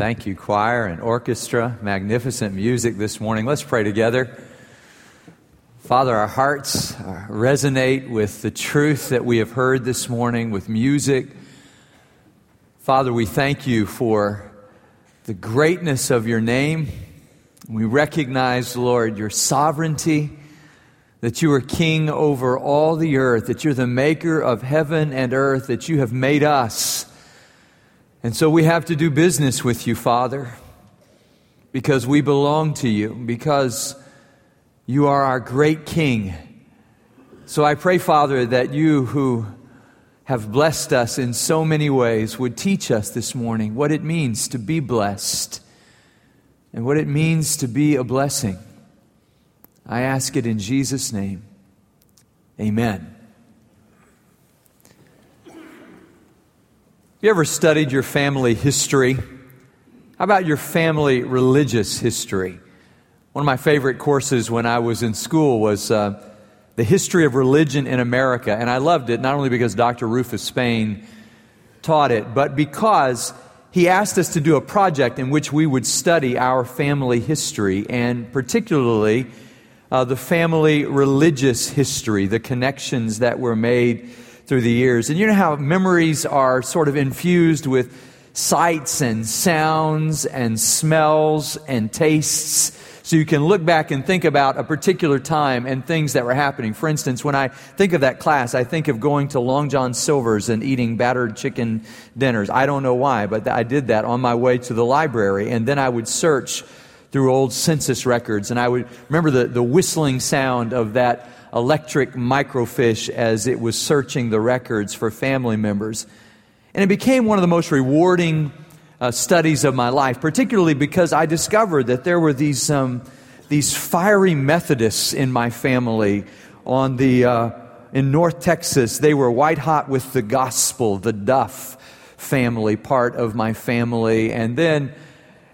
Thank you, choir and orchestra. Magnificent music this morning. Let's pray together. Father, our hearts uh, resonate with the truth that we have heard this morning with music. Father, we thank you for the greatness of your name. We recognize, Lord, your sovereignty, that you are king over all the earth, that you're the maker of heaven and earth, that you have made us and so we have to do business with you, Father, because we belong to you, because you are our great King. So I pray, Father, that you who have blessed us in so many ways would teach us this morning what it means to be blessed and what it means to be a blessing. I ask it in Jesus' name. Amen. You ever studied your family history? How about your family religious history? One of my favorite courses when I was in school was uh, the history of religion in America, and I loved it not only because Dr. Rufus Spain taught it, but because he asked us to do a project in which we would study our family history, and particularly uh, the family religious history, the connections that were made through the years. And you know how memories are sort of infused with sights and sounds and smells and tastes. So you can look back and think about a particular time and things that were happening. For instance, when I think of that class, I think of going to Long John Silver's and eating battered chicken dinners. I don't know why, but I did that on my way to the library. And then I would search through old census records and I would remember the, the whistling sound of that electric microfiche as it was searching the records for family members. And it became one of the most rewarding uh, studies of my life, particularly because I discovered that there were these, um, these fiery Methodists in my family on the, uh, in North Texas. They were white hot with the gospel, the Duff family, part of my family. And then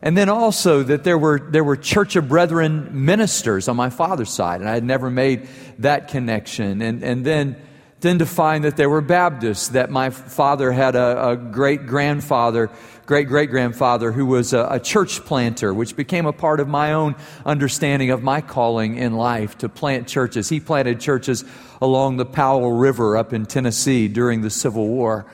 and then also that there were, there were Church of Brethren ministers on my father's side, and I had never made that connection. And, and then, then to find that there were Baptists, that my father had a, a great grandfather, great great grandfather, who was a, a church planter, which became a part of my own understanding of my calling in life to plant churches. He planted churches along the Powell River up in Tennessee during the Civil War.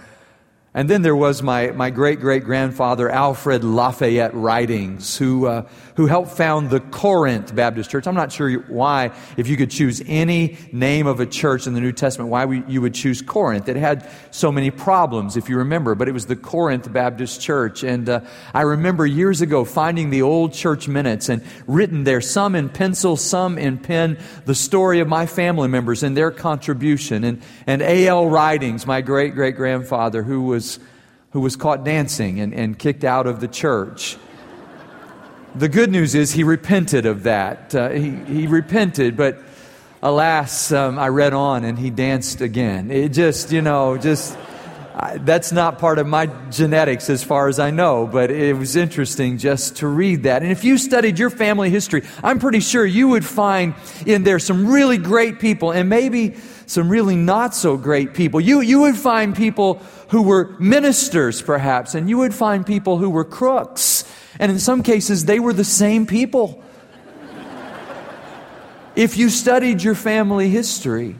And then there was my, my great great grandfather, Alfred Lafayette Ridings, who, uh, who helped found the Corinth Baptist Church. I'm not sure why, if you could choose any name of a church in the New Testament, why we, you would choose Corinth. It had so many problems, if you remember, but it was the Corinth Baptist Church. And uh, I remember years ago finding the old church minutes and written there, some in pencil, some in pen, the story of my family members and their contribution. And, and A.L. Ridings, my great great grandfather, who was was, who was caught dancing and, and kicked out of the church. The good news is he repented of that. Uh, he, he repented, but alas, um, I read on and he danced again. It just, you know, just. I, that's not part of my genetics as far as I know, but it was interesting just to read that. And if you studied your family history, I'm pretty sure you would find in there some really great people and maybe some really not so great people. You, you would find people who were ministers, perhaps, and you would find people who were crooks. And in some cases, they were the same people. if you studied your family history,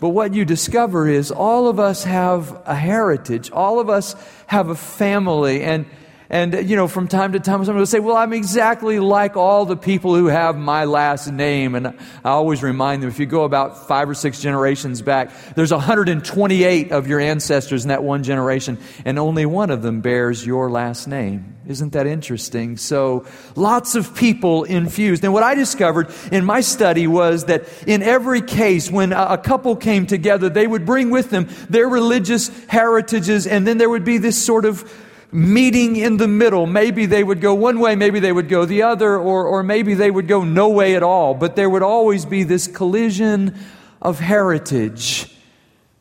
but what you discover is all of us have a heritage, all of us have a family, and and, you know, from time to time, someone will say, Well, I'm exactly like all the people who have my last name. And I always remind them if you go about five or six generations back, there's 128 of your ancestors in that one generation, and only one of them bears your last name. Isn't that interesting? So, lots of people infused. And what I discovered in my study was that in every case, when a couple came together, they would bring with them their religious heritages, and then there would be this sort of meeting in the middle. Maybe they would go one way, maybe they would go the other, or, or maybe they would go no way at all. But there would always be this collision of heritage.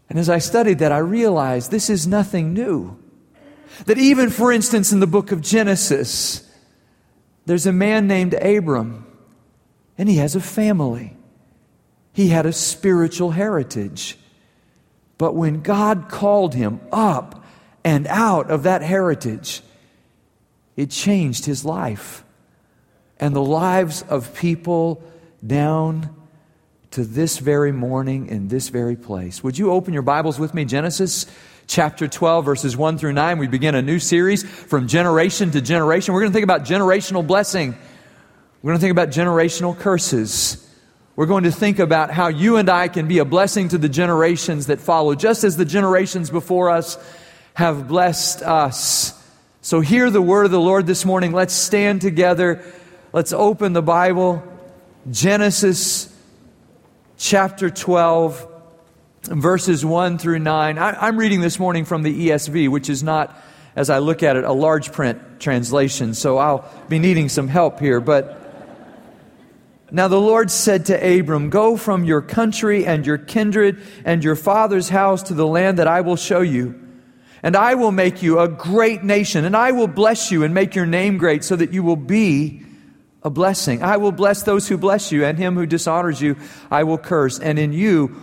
And as I studied that, I realized this is nothing new. That even, for instance, in the book of Genesis, there's a man named Abram, and he has a family. He had a spiritual heritage. But when God called him up and out of that heritage, it changed his life and the lives of people down to this very morning in this very place. Would you open your Bibles with me? Genesis chapter 12, verses 1 through 9. We begin a new series from generation to generation. We're going to think about generational blessing, we're going to think about generational curses. We're going to think about how you and I can be a blessing to the generations that follow, just as the generations before us have blessed us. So, hear the word of the Lord this morning. Let's stand together. Let's open the Bible. Genesis chapter 12, verses 1 through 9. I, am reading this morning from the ESV, which is not, as I look at it, a large print translation. So, I'll be needing some help here. But now the Lord said to Abram, Go from your country and your kindred and your father's house to the land that I will show you. And I will make you a great nation, and I will bless you and make your name great, so that you will be a blessing. I will bless those who bless you, and him who dishonors you I will curse. And in you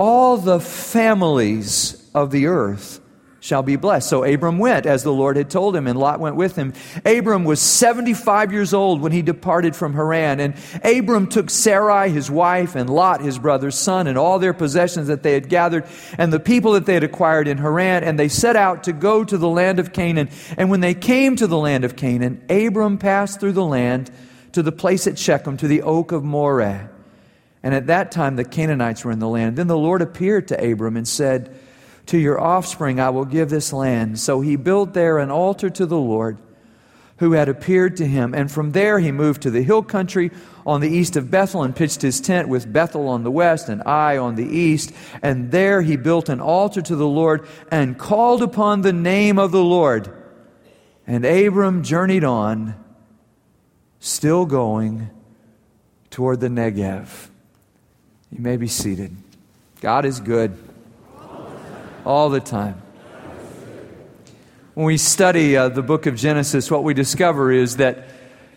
all the families of the earth shall be blessed. So Abram went as the Lord had told him, and Lot went with him. Abram was 75 years old when he departed from Haran. And Abram took Sarai, his wife, and Lot, his brother's son, and all their possessions that they had gathered, and the people that they had acquired in Haran, and they set out to go to the land of Canaan. And when they came to the land of Canaan, Abram passed through the land to the place at Shechem, to the oak of Moreh. And at that time the Canaanites were in the land. Then the Lord appeared to Abram and said, to your offspring I will give this land. So he built there an altar to the Lord who had appeared to him. And from there he moved to the hill country on the east of Bethel and pitched his tent with Bethel on the west and Ai on the east. And there he built an altar to the Lord and called upon the name of the Lord. And Abram journeyed on, still going toward the Negev. You may be seated. God is good all the time. When we study uh, the book of Genesis, what we discover is that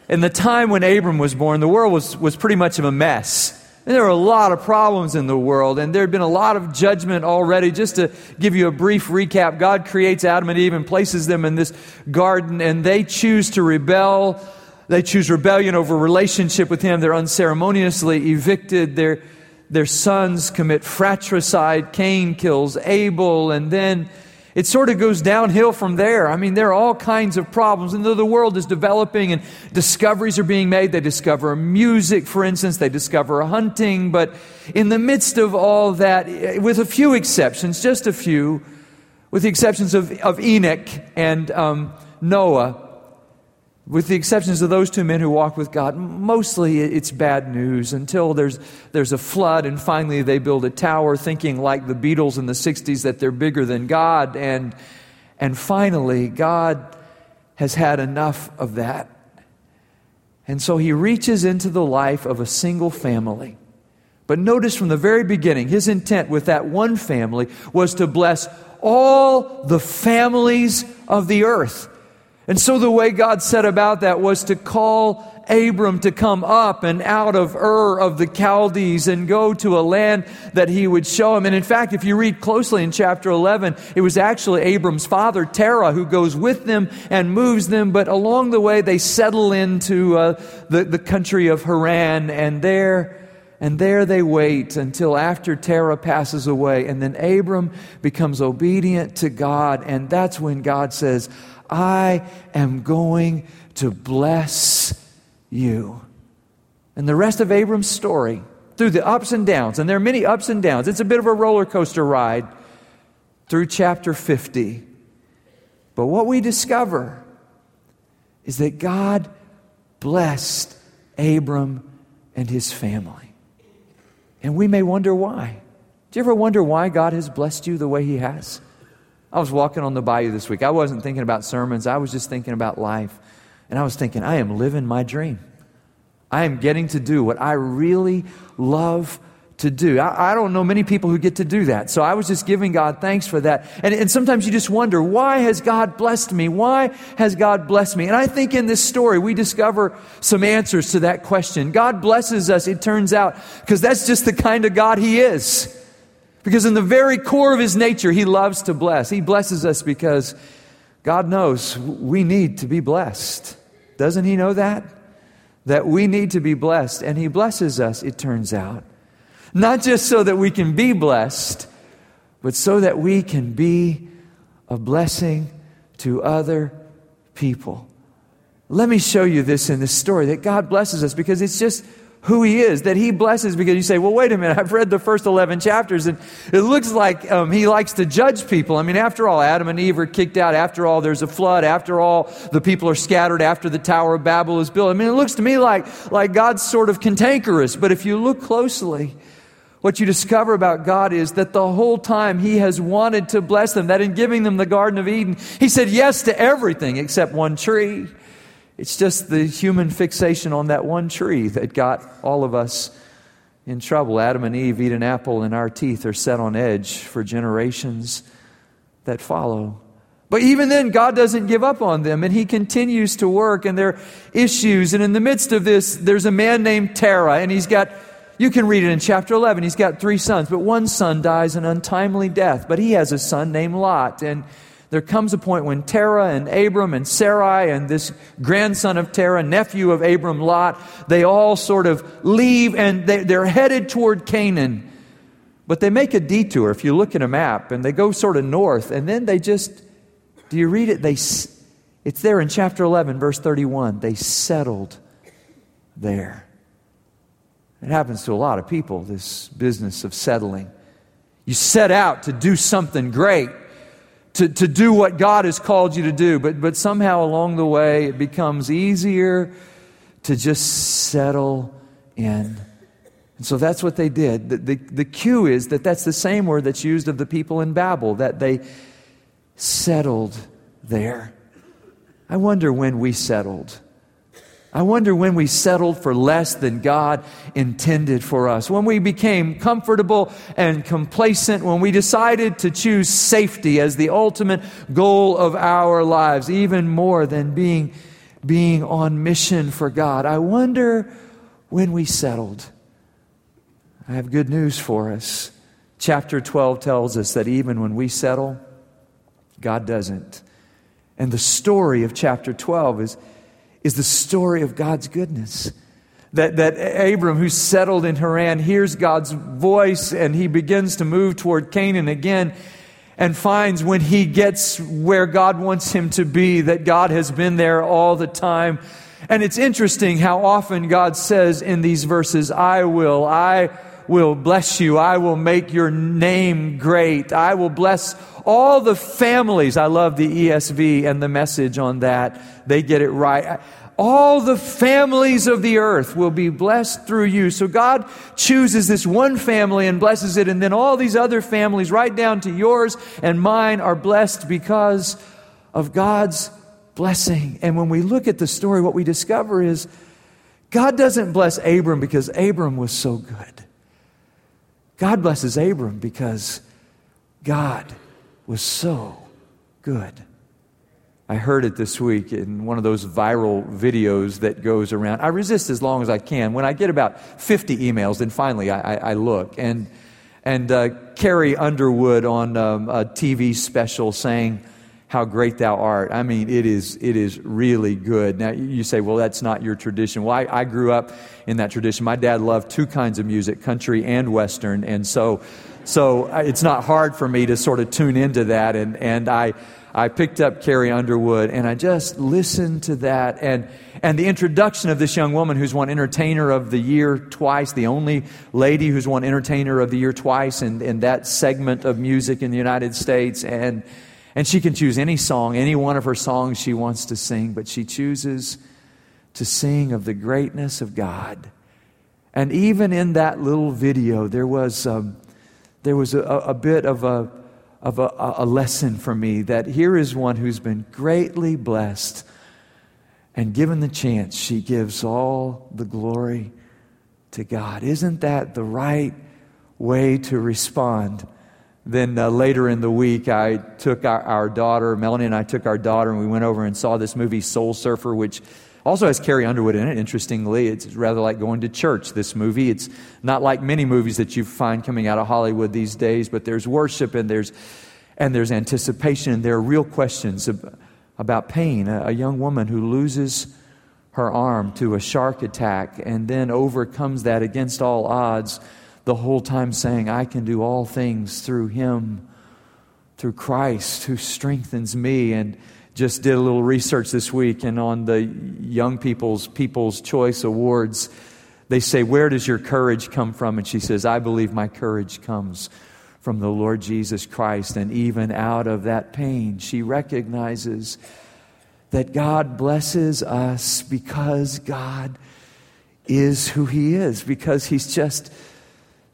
in the time when Abram was born, the world was, was pretty much of a mess. And there were a lot of problems in the world, and there had been a lot of judgment already. Just to give you a brief recap, God creates Adam and Eve and places them in this garden, and they choose to rebel. They choose rebellion over relationship with Him. They're unceremoniously evicted. They're their sons commit fratricide. Cain kills Abel, and then it sort of goes downhill from there. I mean, there are all kinds of problems. And though the world is developing and discoveries are being made, they discover music, for instance, they discover hunting. But in the midst of all that, with a few exceptions, just a few, with the exceptions of, of Enoch and um, Noah, with the exceptions of those two men who walk with God, mostly it's bad news until there's, there's a flood and finally they build a tower thinking like the Beatles in the 60s that they're bigger than God. And, and finally, God has had enough of that. And so he reaches into the life of a single family. But notice from the very beginning, his intent with that one family was to bless all the families of the earth. And so the way God set about that was to call Abram to come up and out of Ur of the Chaldees and go to a land that he would show him. And in fact, if you read closely in chapter 11, it was actually Abram's father, Terah, who goes with them and moves them. But along the way, they settle into uh, the, the country of Haran and there and there they wait until after Terah passes away. And then Abram becomes obedient to God. And that's when God says, I am going to bless you. And the rest of Abram's story, through the ups and downs, and there are many ups and downs, it's a bit of a roller coaster ride through chapter 50. But what we discover is that God blessed Abram and his family. And we may wonder why. Do you ever wonder why God has blessed you the way he has? I was walking on the bayou this week. I wasn't thinking about sermons, I was just thinking about life. And I was thinking, I am living my dream. I am getting to do what I really love to do. I, I, don't know many people who get to do that. So I was just giving God thanks for that. And, and sometimes you just wonder, why has God blessed me? Why has God blessed me? And I think in this story, we discover some answers to that question. God blesses us, it turns out, because that's just the kind of God He is. Because in the very core of his nature, he loves to bless. He blesses us because God knows we need to be blessed. Doesn't He know that? That we need to be blessed. And He blesses us, it turns out. Not just so that we can be blessed, but so that we can be a blessing to other people. Let me show you this in this story that God blesses us because it's just who he is, that he blesses because you say, well, wait a minute, I've read the first 11 chapters and it looks like um, he likes to judge people. I mean, after all, Adam and Eve are kicked out. After all, there's a flood. After all, the people are scattered after the Tower of Babel is built. I mean, it looks to me like, like God's sort of cantankerous. But if you look closely, what you discover about God is that the whole time He has wanted to bless them, that in giving them the Garden of Eden, He said yes to everything except one tree. It's just the human fixation on that one tree that got all of us in trouble. Adam and Eve eat an apple, and our teeth are set on edge for generations that follow. But even then, God doesn't give up on them, and He continues to work, and there are issues. And in the midst of this, there's a man named Terah, and he's got, you can read it in chapter 11, he's got three sons, but one son dies an untimely death. But he has a son named Lot, and there comes a point when Terah and Abram and Sarai and this grandson of Terah, nephew of Abram, Lot, they all sort of leave and they, they're headed toward Canaan. But they make a detour if you look at a map and they go sort of north and then they just, do you read it? They, it's there in chapter 11, verse 31. They settled there. It happens to a lot of people, this business of settling. You set out to do something great to, to do what God has called you to do. But, but somehow along the way, it becomes easier to just settle in. And so that's what they did. The, the, the cue is that that's the same word that's used of the people in Babel, that they settled there. I wonder when we settled. I wonder when we settled for less than God intended for us, when we became comfortable and complacent, when we decided to choose safety as the ultimate goal of our lives, even more than being, being on mission for God. I wonder when we settled. I have good news for us. Chapter 12 tells us that even when we settle, God doesn't. And the story of chapter 12 is is the story of God's goodness. That, that Abram, who's settled in Haran, hears God's voice and he begins to move toward Canaan again and finds when he gets where God wants him to be that God has been there all the time. And it's interesting how often God says in these verses, I will, I will bless you. I will make your name great. I will bless all the families. I love the ESV and the message on that. They get it right. All the families of the earth will be blessed through you. So God chooses this one family and blesses it, and then all these other families, right down to yours and mine, are blessed because of God's blessing. And when we look at the story, what we discover is God doesn't bless Abram because Abram was so good. God blesses Abram because God was so good. I heard it this week in one of those viral videos that goes around. I resist as long as I can. When I get about 50 emails, then finally I, I, I look. And, and uh, Carrie Underwood on um, a TV special saying, How great thou art. I mean, it is, it is really good. Now, you say, Well, that's not your tradition. Well, I, I grew up in that tradition. My dad loved two kinds of music, country and Western. And so so uh, it's not hard for me to sort of tune into that. And, and I, I picked up Carrie Underwood and I just listened to that. And, and the introduction of this young woman who's won Entertainer of the Year twice, the only lady who's won Entertainer of the Year twice in, in that segment of music in the United States. And, and she can choose any song, any one of her songs she wants to sing, but she chooses to sing of the greatness of God. And even in that little video, there was. Um, there was a, a bit of a, of a, a lesson for me that here is one who's been greatly blessed and given the chance, she gives all the glory to God. Isn't that the right way to respond? Then uh, later in the week, I took our, our daughter, Melanie and I took our daughter, and we went over and saw this movie, Soul Surfer, which also has Carrie Underwood in it, interestingly. It's rather like going to church, this movie. It's not like many movies that you find coming out of Hollywood these days, but there's worship and there's, and there's anticipation and there are real questions about pain, a, a young woman who loses her arm to a shark attack and then overcomes that against all odds, the whole time saying, I can do all things through him, through Christ who strengthens me. And just did a little research this week, and on the Young People's People's Choice Awards, they say, Where does your courage come from? And she says, I believe my courage comes from the Lord Jesus Christ. And even out of that pain, she recognizes that God blesses us because God is who He is, because He's just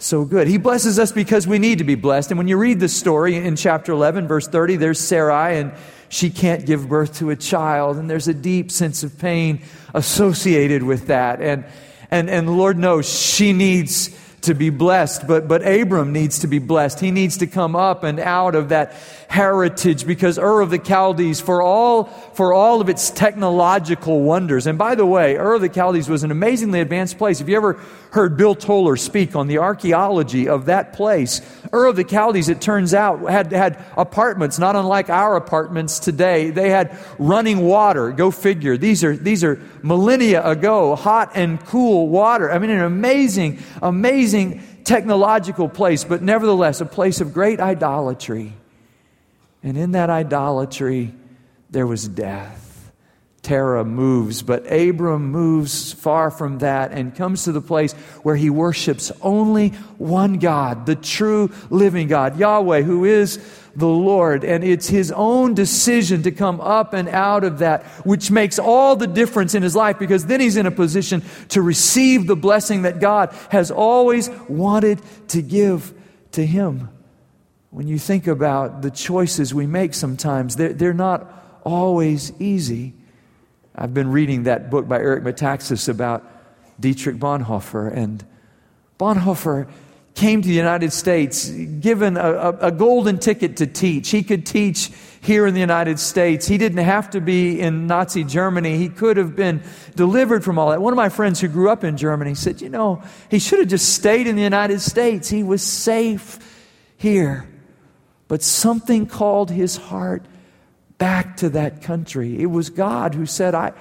so good. He blesses us because we need to be blessed. And when you read the story in chapter 11, verse 30, there's Sarai, and she can't give birth to a child, and there's a deep sense of pain associated with that. And, and, and the Lord knows she needs to be blessed, but, but Abram needs to be blessed. He needs to come up and out of that heritage because Ur of the Chaldees, for all, for all of its technological wonders, and by the way, Ur of the Chaldees was an amazingly advanced place. If you ever heard Bill Toller speak on the archaeology of that place, Ur of the Chaldees, it turns out, had, had apartments not unlike our apartments today. They had running water. Go figure. These are, these are millennia ago, hot and cool water. I mean, an amazing, amazing technological place, but nevertheless a place of great idolatry. And in that idolatry, there was death. Terah moves, but Abram moves far from that and comes to the place where he worships only one God, the true living God, Yahweh, who is the Lord. And it's his own decision to come up and out of that, which makes all the difference in his life because then he's in a position to receive the blessing that God has always wanted to give to him. When you think about the choices we make sometimes, they're, they're not always easy. I've been reading that book by Eric Metaxas about Dietrich Bonhoeffer, and Bonhoeffer came to the United States given a, a, a, golden ticket to teach. He could teach here in the United States. He didn't have to be in Nazi Germany. He could have been delivered from all that. One of my friends who grew up in Germany said, You know, he should have just stayed in the United States. He was safe here. But something called his heart back to that country. It was God who said, I,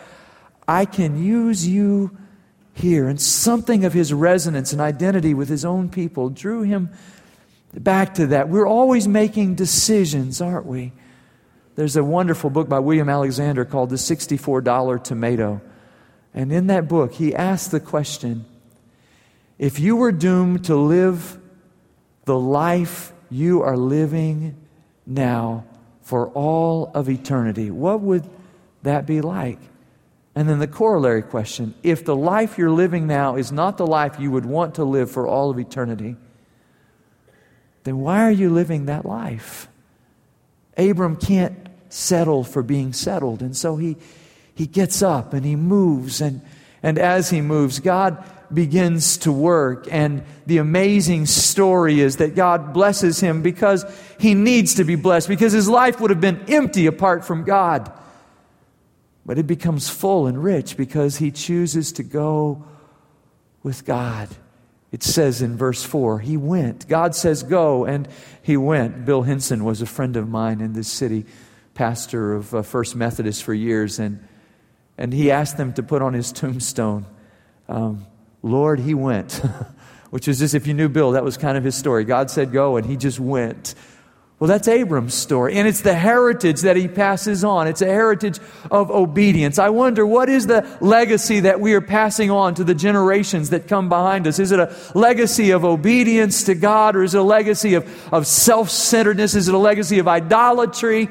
I can use you here. And something of his resonance and identity with his own people drew him back to that. We're always making decisions, aren't we? There's a wonderful book by William Alexander called The $64 Tomato. And in that book, he asked the question if you were doomed to live the life you are living now, for all of eternity. What would that be like? And then the corollary question if the life you're living now is not the life you would want to live for all of eternity, then why are you living that life? Abram can't settle for being settled. And so he, he gets up and he moves. And, and as he moves, God begins to work. And the amazing story is that God blesses him because he needs to be blessed, because his life would have been empty apart from God. But it becomes full and rich because he chooses to go with God. It says in verse 4, he went. God says, go, and he went. Bill Hinson was a friend of mine in this city, pastor of uh, First Methodist for years, and, and he asked them to put on his tombstone, um, Lord, he went. Which is just, if you knew Bill, that was kind of his story. God said go, and he just went. Well, that's Abram's story. And it's the heritage that he passes on. It's a heritage of obedience. I wonder, what is the legacy that we are passing on to the generations that come behind us? Is it a legacy of obedience to God, or is it a legacy of, of self centeredness? Is it a legacy of idolatry,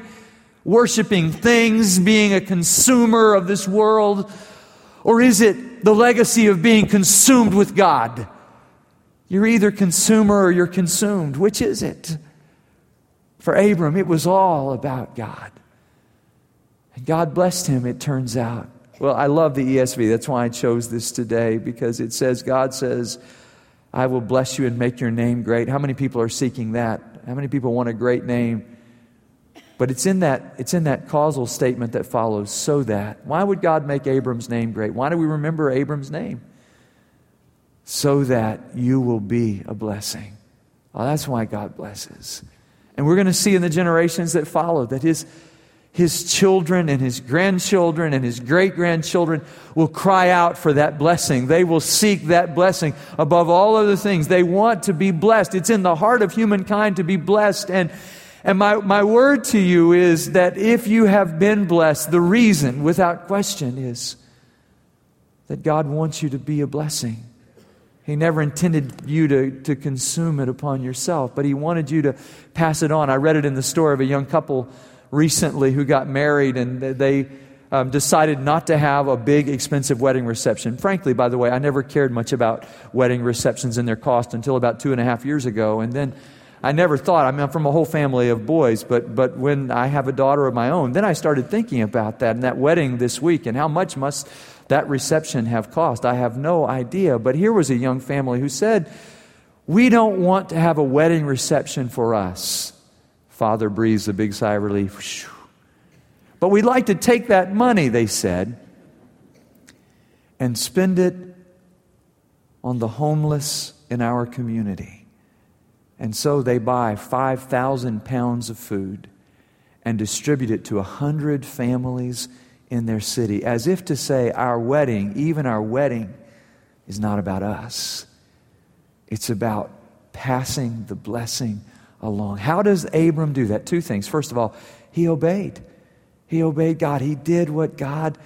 worshiping things, being a consumer of this world? Or is it the legacy of being consumed with God? You're either consumer or you're consumed. Which is it? For Abram, it was all about God. And God blessed him, it turns out. Well, I love the ESV. That's why I chose this today, because it says, God says, I will bless you and make your name great. How many people are seeking that? How many people want a great name? But it's in that, it's in that causal statement that follows, so that. Why would God make Abram's name great? Why do we remember Abram's name? So that you will be a blessing. Oh, that's why God blesses. And we're going to see in the generations that follow that his, his children and his grandchildren and his great grandchildren will cry out for that blessing. They will seek that blessing above all other things. They want to be blessed. It's in the heart of humankind to be blessed. And, and my, my word to you is that if you have been blessed, the reason, without question, is that God wants you to be a blessing. He never intended you to, to consume it upon yourself, but He wanted you to pass it on. I read it in the story of a young couple recently who got married and they um, decided not to have a big, expensive wedding reception. Frankly, by the way, I never cared much about wedding receptions and their cost until about two and a half years ago. And then I never thought, I mean, I'm from a whole family of boys, but, but when I have a daughter of my own, then I started thinking about that and that wedding this week and how much must that reception have cost. I have no idea. But here was a young family who said, We don't want to have a wedding reception for us. Father breathes a big sigh of relief. But we'd like to take that money, they said, and spend it on the homeless in our community. And so they buy 5,000 pounds of food and distribute it to 100 families in their city, as if to say, Our wedding, even our wedding, is not about us. It's about passing the blessing along. How does Abram do that? Two things. First of all, he obeyed. He obeyed God. He did what God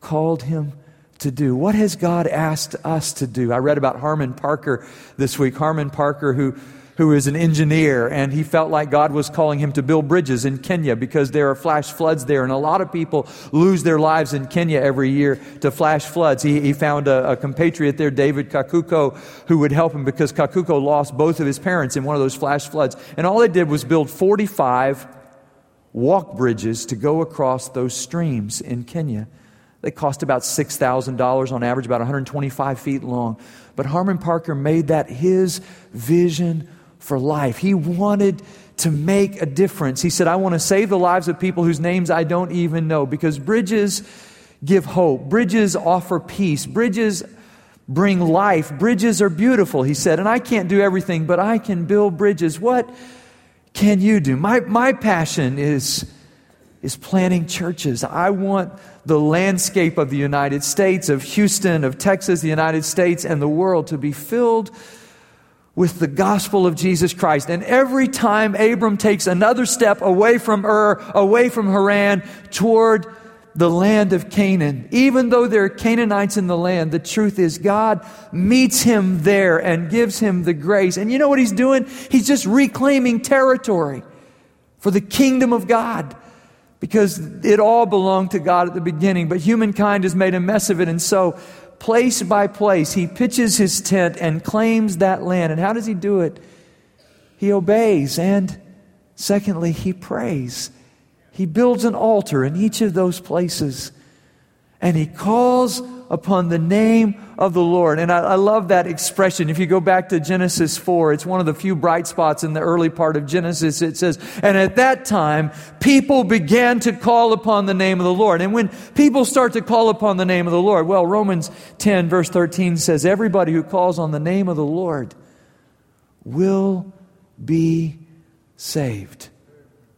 called him to do. What has God asked us to do? I read about Harmon Parker this week. Harmon Parker, who who is an engineer, and he felt like God was calling him to build bridges in Kenya because there are flash floods there, and a lot of people lose their lives in Kenya every year to flash floods. He, he found a, a compatriot there, David Kakuko, who would help him because Kakuko lost both of his parents in one of those flash floods. And all they did was build 45 walk bridges to go across those streams in Kenya. They cost about $6,000 on average, about 125 feet long. But Harmon Parker made that his vision for life. He wanted to make a difference. He said, I want to save the lives of people whose names I don't even know because bridges give hope, bridges offer peace, bridges bring life, bridges are beautiful, he said. And I can't do everything, but I can build bridges. What can you do? My, my passion is, is planting churches. I want the landscape of the United States, of Houston, of Texas, the United States, and the world to be filled with the gospel of Jesus Christ. And every time Abram takes another step away from Ur, away from Haran, toward the land of Canaan, even though there are Canaanites in the land, the truth is God meets him there and gives him the grace. And you know what he's doing? He's just reclaiming territory for the kingdom of God because it all belonged to God at the beginning, but humankind has made a mess of it. And so place by place, he pitches his tent and claims that land. And how does he do it? He obeys. And secondly, he prays. He builds an altar in each of those places. And he calls upon the name of the Lord. And I, I, love that expression. If you go back to Genesis 4, it's one of the few bright spots in the early part of Genesis. It says, And at that time, people began to call upon the name of the Lord. And when people start to call upon the name of the Lord, well, Romans 10, verse 13 says, Everybody who calls on the name of the Lord will be saved.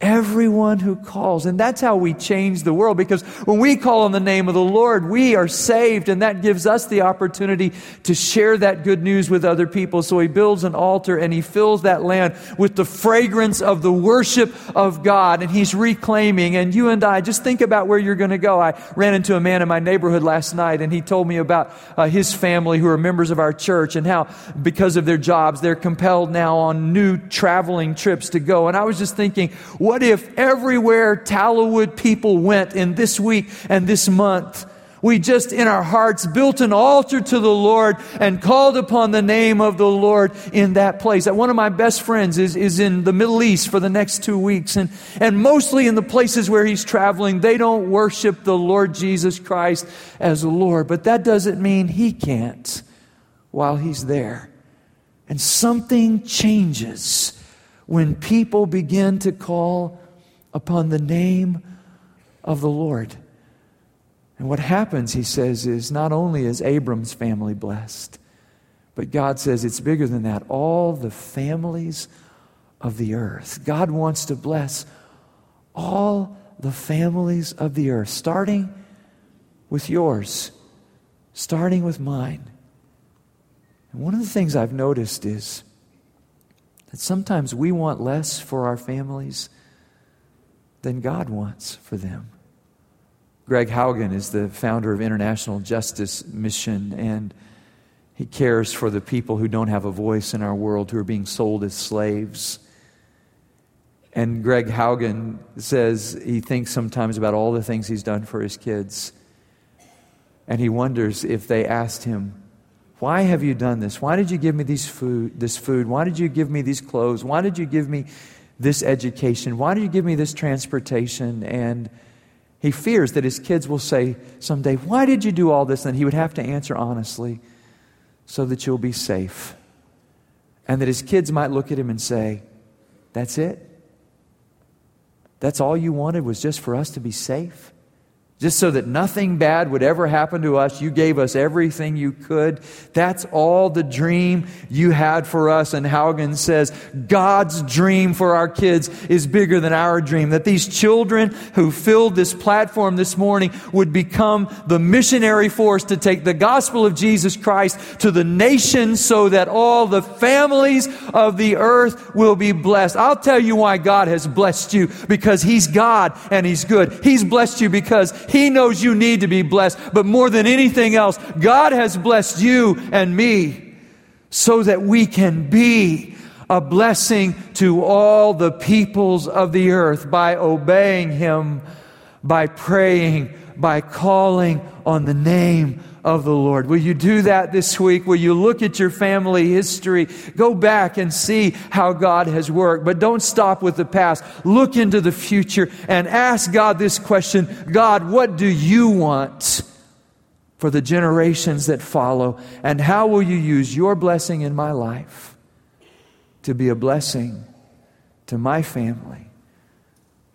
Everyone who calls. And that's how we change the world because when we call on the name of the Lord, we are saved and that gives us the opportunity to share that good news with other people. So he builds an altar and he fills that land with the fragrance of the worship of God and he's reclaiming. And you and I, just think about where you're going to go. I ran into a man in my neighborhood last night and he told me about uh, his family who are members of our church and how because of their jobs, they're compelled now on new traveling trips to go. And I was just thinking, what if everywhere Tallowood people went in this week and this month, we just in our hearts built an altar to the Lord and called upon the name of the Lord in that place. One of my best friends is, is in the Middle East for the next two weeks, and, and mostly in the places where he's traveling, they don't worship the Lord Jesus Christ as Lord. But that doesn't mean he can't while he's there. And something changes when people begin to call upon the name of the Lord. And what happens, he says, is not only is Abram's family blessed, but God says it's bigger than that. All the families of the earth. God wants to bless all the families of the earth, starting with yours, starting with mine. And one of the things I've noticed is that sometimes we want less for our families than God wants for them. Greg Haugen is the founder of International Justice Mission, and he cares for the people who don't have a voice in our world, who are being sold as slaves. And Greg Haugen says he thinks sometimes about all the things he's done for his kids. And he wonders if they asked him, Why have you done this? Why did you give me these food, this food? Why did you give me these clothes? Why did you give me this education? Why did you give me this transportation? And he fears that his kids will say someday, Why did you do all this? And he would have to answer honestly, so that you'll be safe. And that his kids might look at him and say, That's it? That's all you wanted was just for us to be safe? Just so that nothing bad would ever happen to us. You gave us everything you could. That's all the dream you had for us. And Haugen says, God's dream for our kids is bigger than our dream. That these children who filled this platform this morning would become the missionary force to take the gospel of Jesus Christ to the nations so that all the families of the earth will be blessed. I'll tell you why God has blessed you because He's God and He's good. He's blessed you because he knows you need to be blessed. But more than anything else, God has blessed you and me so that we can be a blessing to all the peoples of the earth by obeying Him, by praying, by calling on the name of the Lord. Will you do that this week? Will you look at your family history? Go back and see how God has worked. But don't stop with the past. Look into the future and ask God this question God, what do you want for the generations that follow? And how will you use your blessing in my life to be a blessing to my family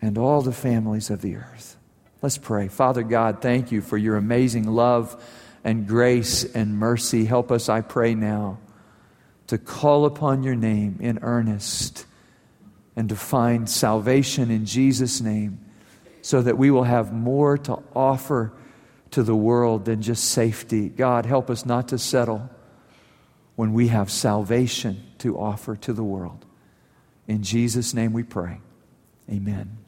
and all the families of the earth? Let's pray. Father God, thank you for your amazing love and grace and mercy. Help us, I pray now, to call upon your name in earnest and to find salvation in Jesus' name so that we will have more to offer to the world than just safety. God, help us not to settle when we have salvation to offer to the world. In Jesus' name we pray. Amen.